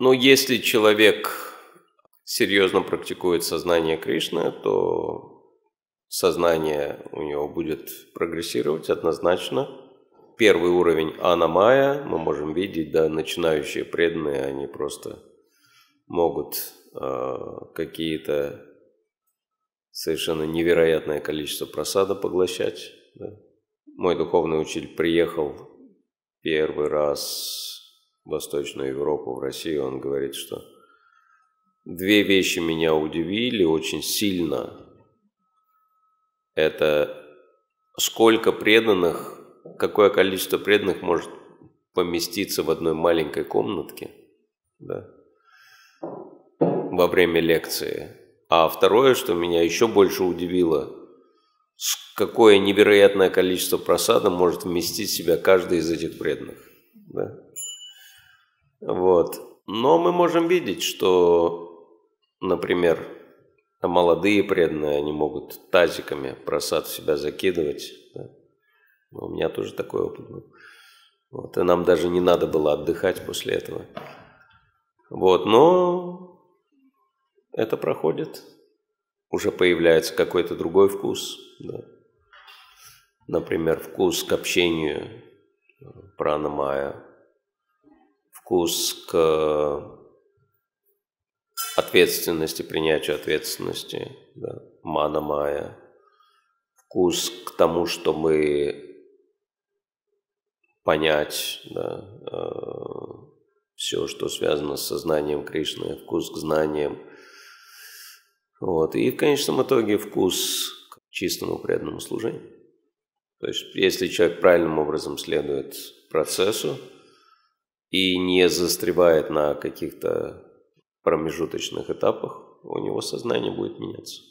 Но если человек серьезно практикует сознание Кришны, то сознание у него будет прогрессировать однозначно. Первый уровень анамая мы можем видеть, да, начинающие преданные, они просто могут э, какие-то совершенно невероятное количество просада поглощать. Да. Мой духовный учитель приехал первый раз Восточную Европу, в Россию, он говорит, что две вещи меня удивили очень сильно. Это сколько преданных, какое количество преданных может поместиться в одной маленькой комнатке да, во время лекции. А второе, что меня еще больше удивило, какое невероятное количество просада может вместить в себя каждый из этих преданных. Да? Вот. Но мы можем видеть, что, например, молодые преданные, они могут тазиками просад в себя закидывать. Да? У меня тоже такой опыт был. Вот, и нам даже не надо было отдыхать после этого. Вот, но это проходит. Уже появляется какой-то другой вкус. Да. Например, вкус к общению пранамая, вкус к ответственности, принятию ответственности, да, манамая, вкус к тому, чтобы понять да, э, все, что связано с сознанием Кришны, вкус к знаниям. Вот. И в конечном итоге вкус к чистому преданному служению. То есть, если человек правильным образом следует процессу и не застревает на каких-то промежуточных этапах, у него сознание будет меняться.